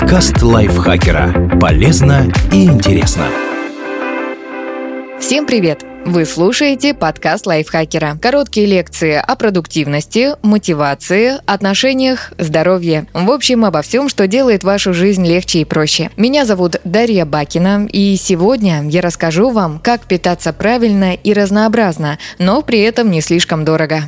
Подкаст лайфхакера. Полезно и интересно. Всем привет! Вы слушаете подкаст лайфхакера. Короткие лекции о продуктивности, мотивации, отношениях, здоровье. В общем, обо всем, что делает вашу жизнь легче и проще. Меня зовут Дарья Бакина, и сегодня я расскажу вам, как питаться правильно и разнообразно, но при этом не слишком дорого.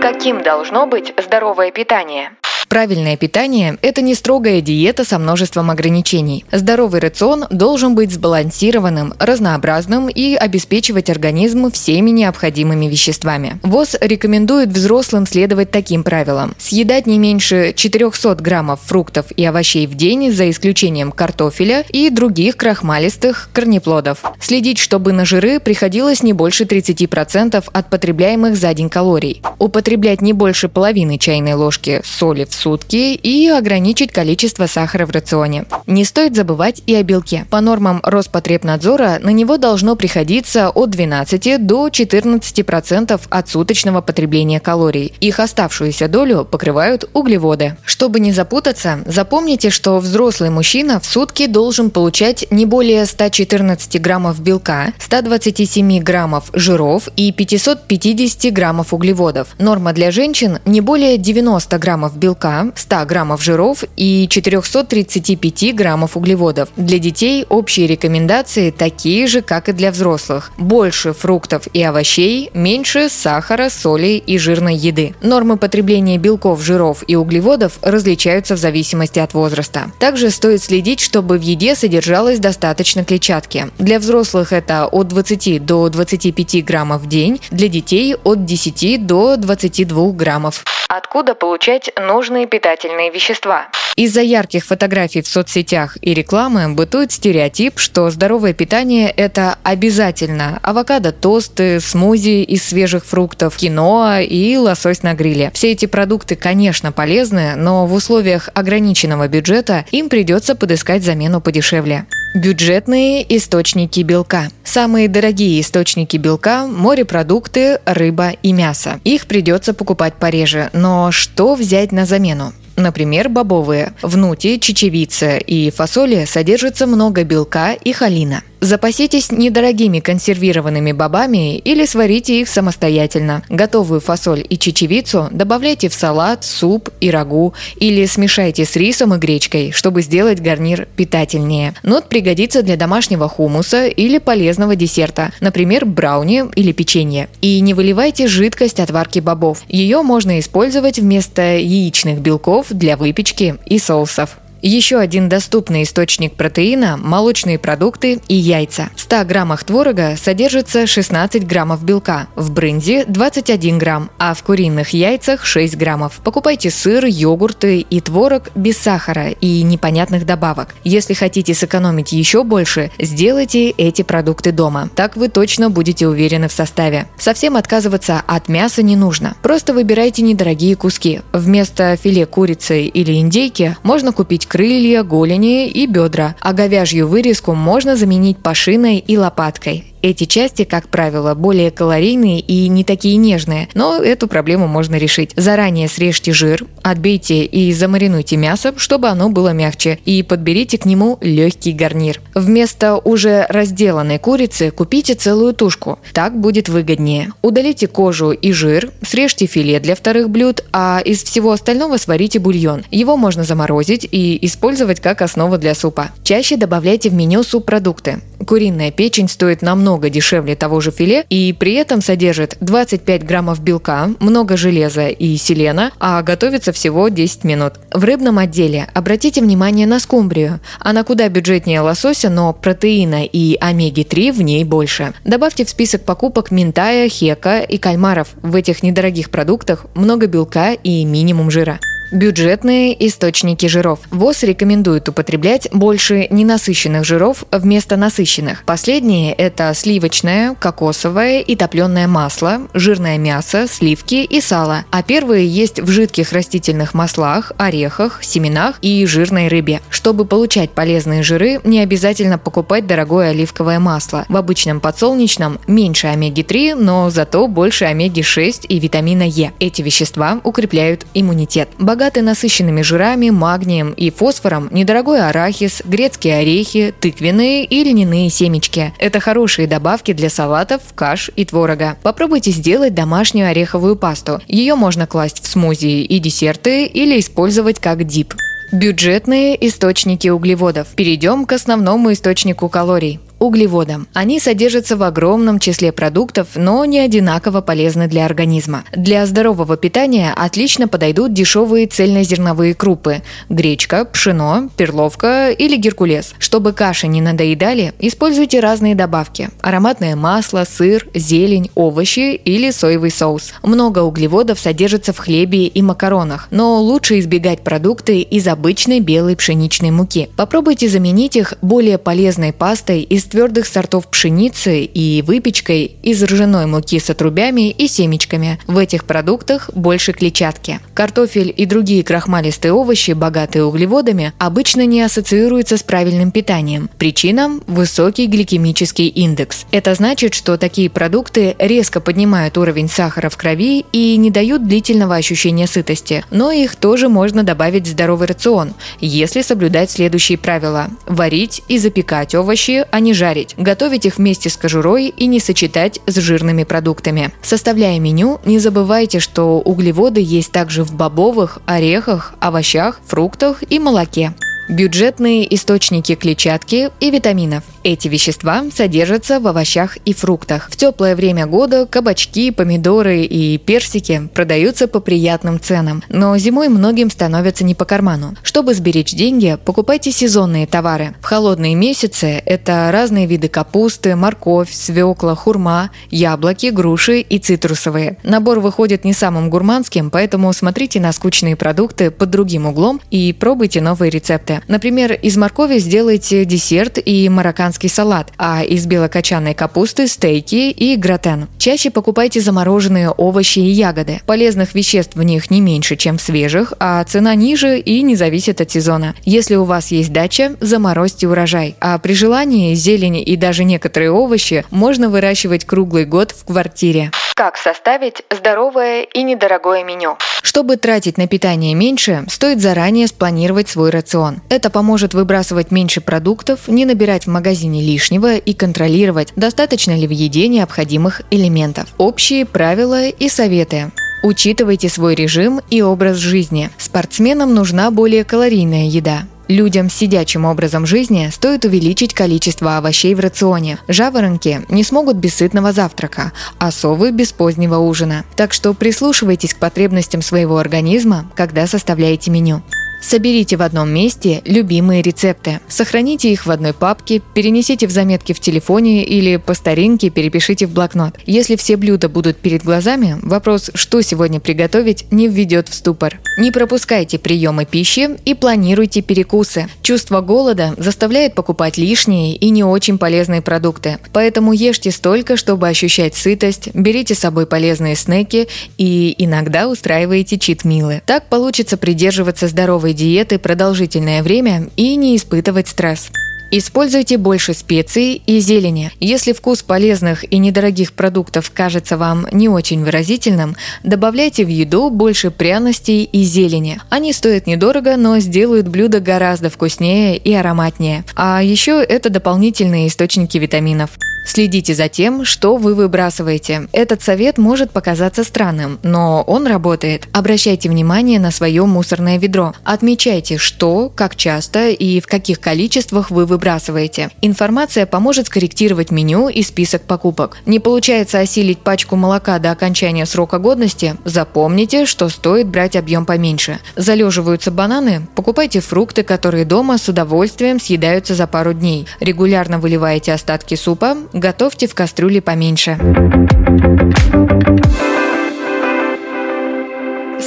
Каким должно быть здоровое питание? Правильное питание – это не строгая диета со множеством ограничений. Здоровый рацион должен быть сбалансированным, разнообразным и обеспечивать организм всеми необходимыми веществами. ВОЗ рекомендует взрослым следовать таким правилам. Съедать не меньше 400 граммов фруктов и овощей в день, за исключением картофеля и других крахмалистых корнеплодов. Следить, чтобы на жиры приходилось не больше 30% от потребляемых за день калорий. Употреблять не больше половины чайной ложки соли в сутки и ограничить количество сахара в рационе. Не стоит забывать и о белке. По нормам Роспотребнадзора на него должно приходиться от 12 до 14% от суточного потребления калорий. Их оставшуюся долю покрывают углеводы. Чтобы не запутаться, запомните, что взрослый мужчина в сутки должен получать не более 114 граммов белка, 127 граммов жиров и 550 граммов углеводов. Норма для женщин не более 90 граммов белка, белка, 100 граммов жиров и 435 граммов углеводов. Для детей общие рекомендации такие же, как и для взрослых. Больше фруктов и овощей, меньше сахара, соли и жирной еды. Нормы потребления белков, жиров и углеводов различаются в зависимости от возраста. Также стоит следить, чтобы в еде содержалось достаточно клетчатки. Для взрослых это от 20 до 25 граммов в день, для детей от 10 до 22 граммов. Откуда получать нужные питательные вещества? Из-за ярких фотографий в соцсетях и рекламы бытует стереотип, что здоровое питание – это обязательно авокадо-тосты, смузи из свежих фруктов, киноа и лосось на гриле. Все эти продукты, конечно, полезны, но в условиях ограниченного бюджета им придется подыскать замену подешевле. Бюджетные источники белка. Самые дорогие источники белка – морепродукты, рыба и мясо. Их придется покупать пореже, но что взять на замену? Например, бобовые. В нуте, чечевице и фасоли содержится много белка и холина. Запаситесь недорогими консервированными бобами или сварите их самостоятельно. Готовую фасоль и чечевицу добавляйте в салат, суп и рагу или смешайте с рисом и гречкой, чтобы сделать гарнир питательнее. Нот пригодится для домашнего хумуса или полезного десерта, например, брауни или печенье. И не выливайте жидкость от варки бобов. Ее можно использовать вместо яичных белков для выпечки и соусов. Еще один доступный источник протеина – молочные продукты и яйца. В 100 граммах творога содержится 16 граммов белка, в брынзе – 21 грамм, а в куриных яйцах – 6 граммов. Покупайте сыр, йогурты и творог без сахара и непонятных добавок. Если хотите сэкономить еще больше, сделайте эти продукты дома. Так вы точно будете уверены в составе. Совсем отказываться от мяса не нужно. Просто выбирайте недорогие куски. Вместо филе курицы или индейки можно купить крылья, голени и бедра, а говяжью вырезку можно заменить пашиной и лопаткой. Эти части, как правило, более калорийные и не такие нежные, но эту проблему можно решить. Заранее срежьте жир, отбейте и замаринуйте мясо, чтобы оно было мягче, и подберите к нему легкий гарнир. Вместо уже разделанной курицы купите целую тушку, так будет выгоднее. Удалите кожу и жир, срежьте филе для вторых блюд, а из всего остального сварите бульон. Его можно заморозить и использовать как основу для супа. Чаще добавляйте в меню субпродукты. Куриная печень стоит намного дешевле того же филе и при этом содержит 25 граммов белка, много железа и селена, а готовится всего 10 минут. В рыбном отделе обратите внимание на скумбрию. Она куда бюджетнее лосося, но протеина и омеги-3 в ней больше. Добавьте в список покупок ментая, хека и кальмаров. В этих недорогих продуктах много белка и минимум жира. Бюджетные источники жиров. ВОЗ рекомендует употреблять больше ненасыщенных жиров вместо насыщенных. Последние – это сливочное, кокосовое и топленое масло, жирное мясо, сливки и сало. А первые есть в жидких растительных маслах, орехах, семенах и жирной рыбе. Чтобы получать полезные жиры, не обязательно покупать дорогое оливковое масло. В обычном подсолнечном меньше омеги-3, но зато больше омеги-6 и витамина Е. Эти вещества укрепляют иммунитет. Богатый насыщенными жирами, магнием и фосфором недорогой арахис, грецкие орехи, тыквенные и льняные семечки. Это хорошие добавки для салатов, каш и творога. Попробуйте сделать домашнюю ореховую пасту. Ее можно класть в смузи и десерты или использовать как дип. Бюджетные источники углеводов. Перейдем к основному источнику калорий углеводам. Они содержатся в огромном числе продуктов, но не одинаково полезны для организма. Для здорового питания отлично подойдут дешевые цельнозерновые крупы – гречка, пшено, перловка или геркулес. Чтобы каши не надоедали, используйте разные добавки – ароматное масло, сыр, зелень, овощи или соевый соус. Много углеводов содержится в хлебе и макаронах, но лучше избегать продукты из обычной белой пшеничной муки. Попробуйте заменить их более полезной пастой из твердых сортов пшеницы и выпечкой из ржаной муки с отрубями и семечками. В этих продуктах больше клетчатки. Картофель и другие крахмалистые овощи, богатые углеводами, обычно не ассоциируются с правильным питанием. Причина – высокий гликемический индекс. Это значит, что такие продукты резко поднимают уровень сахара в крови и не дают длительного ощущения сытости. Но их тоже можно добавить в здоровый рацион, если соблюдать следующие правила. Варить и запекать овощи, а не жарить, готовить их вместе с кожурой и не сочетать с жирными продуктами. Составляя меню, не забывайте, что углеводы есть также в бобовых, орехах, овощах, фруктах и молоке бюджетные источники клетчатки и витаминов. Эти вещества содержатся в овощах и фруктах. В теплое время года кабачки, помидоры и персики продаются по приятным ценам, но зимой многим становятся не по карману. Чтобы сберечь деньги, покупайте сезонные товары. В холодные месяцы это разные виды капусты, морковь, свекла, хурма, яблоки, груши и цитрусовые. Набор выходит не самым гурманским, поэтому смотрите на скучные продукты под другим углом и пробуйте новые рецепты. Например, из моркови сделайте десерт и марокканский салат, а из белокочанной капусты – стейки и гратен. Чаще покупайте замороженные овощи и ягоды. Полезных веществ в них не меньше, чем в свежих, а цена ниже и не зависит от сезона. Если у вас есть дача, заморозьте урожай. А при желании зелень и даже некоторые овощи можно выращивать круглый год в квартире. Как составить здоровое и недорогое меню? Чтобы тратить на питание меньше, стоит заранее спланировать свой рацион. Это поможет выбрасывать меньше продуктов, не набирать в магазине лишнего и контролировать, достаточно ли в еде необходимых элементов. Общие правила и советы. Учитывайте свой режим и образ жизни. Спортсменам нужна более калорийная еда. Людям с сидячим образом жизни стоит увеличить количество овощей в рационе. Жаворонки не смогут без сытного завтрака, а совы без позднего ужина. Так что прислушивайтесь к потребностям своего организма, когда составляете меню. Соберите в одном месте любимые рецепты. Сохраните их в одной папке, перенесите в заметки в телефоне или по старинке перепишите в блокнот. Если все блюда будут перед глазами, вопрос «что сегодня приготовить» не введет в ступор. Не пропускайте приемы пищи и планируйте перекусы. Чувство голода заставляет покупать лишние и не очень полезные продукты. Поэтому ешьте столько, чтобы ощущать сытость, берите с собой полезные снеки и иногда устраивайте чит-милы. Так получится придерживаться здоровой здоровой диеты продолжительное время и не испытывать стресс. Используйте больше специй и зелени. Если вкус полезных и недорогих продуктов кажется вам не очень выразительным, добавляйте в еду больше пряностей и зелени. Они стоят недорого, но сделают блюдо гораздо вкуснее и ароматнее. А еще это дополнительные источники витаминов. Следите за тем, что вы выбрасываете. Этот совет может показаться странным, но он работает. Обращайте внимание на свое мусорное ведро. Отмечайте, что, как часто и в каких количествах вы выбрасываете. Информация поможет скорректировать меню и список покупок. Не получается осилить пачку молока до окончания срока годности? Запомните, что стоит брать объем поменьше. Залеживаются бананы? Покупайте фрукты, которые дома с удовольствием съедаются за пару дней. Регулярно выливайте остатки супа, Готовьте в кастрюле поменьше.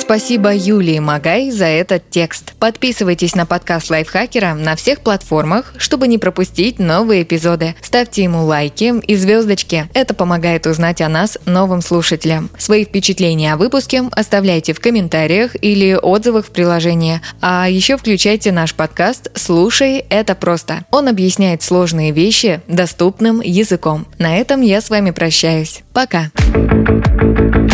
Спасибо Юлии Магай за этот текст. Подписывайтесь на подкаст Лайфхакера на всех платформах, чтобы не пропустить новые эпизоды. Ставьте ему лайки и звездочки. Это помогает узнать о нас новым слушателям. Свои впечатления о выпуске оставляйте в комментариях или отзывах в приложении. А еще включайте наш подкаст «Слушай, это просто». Он объясняет сложные вещи доступным языком. На этом я с вами прощаюсь. Пока.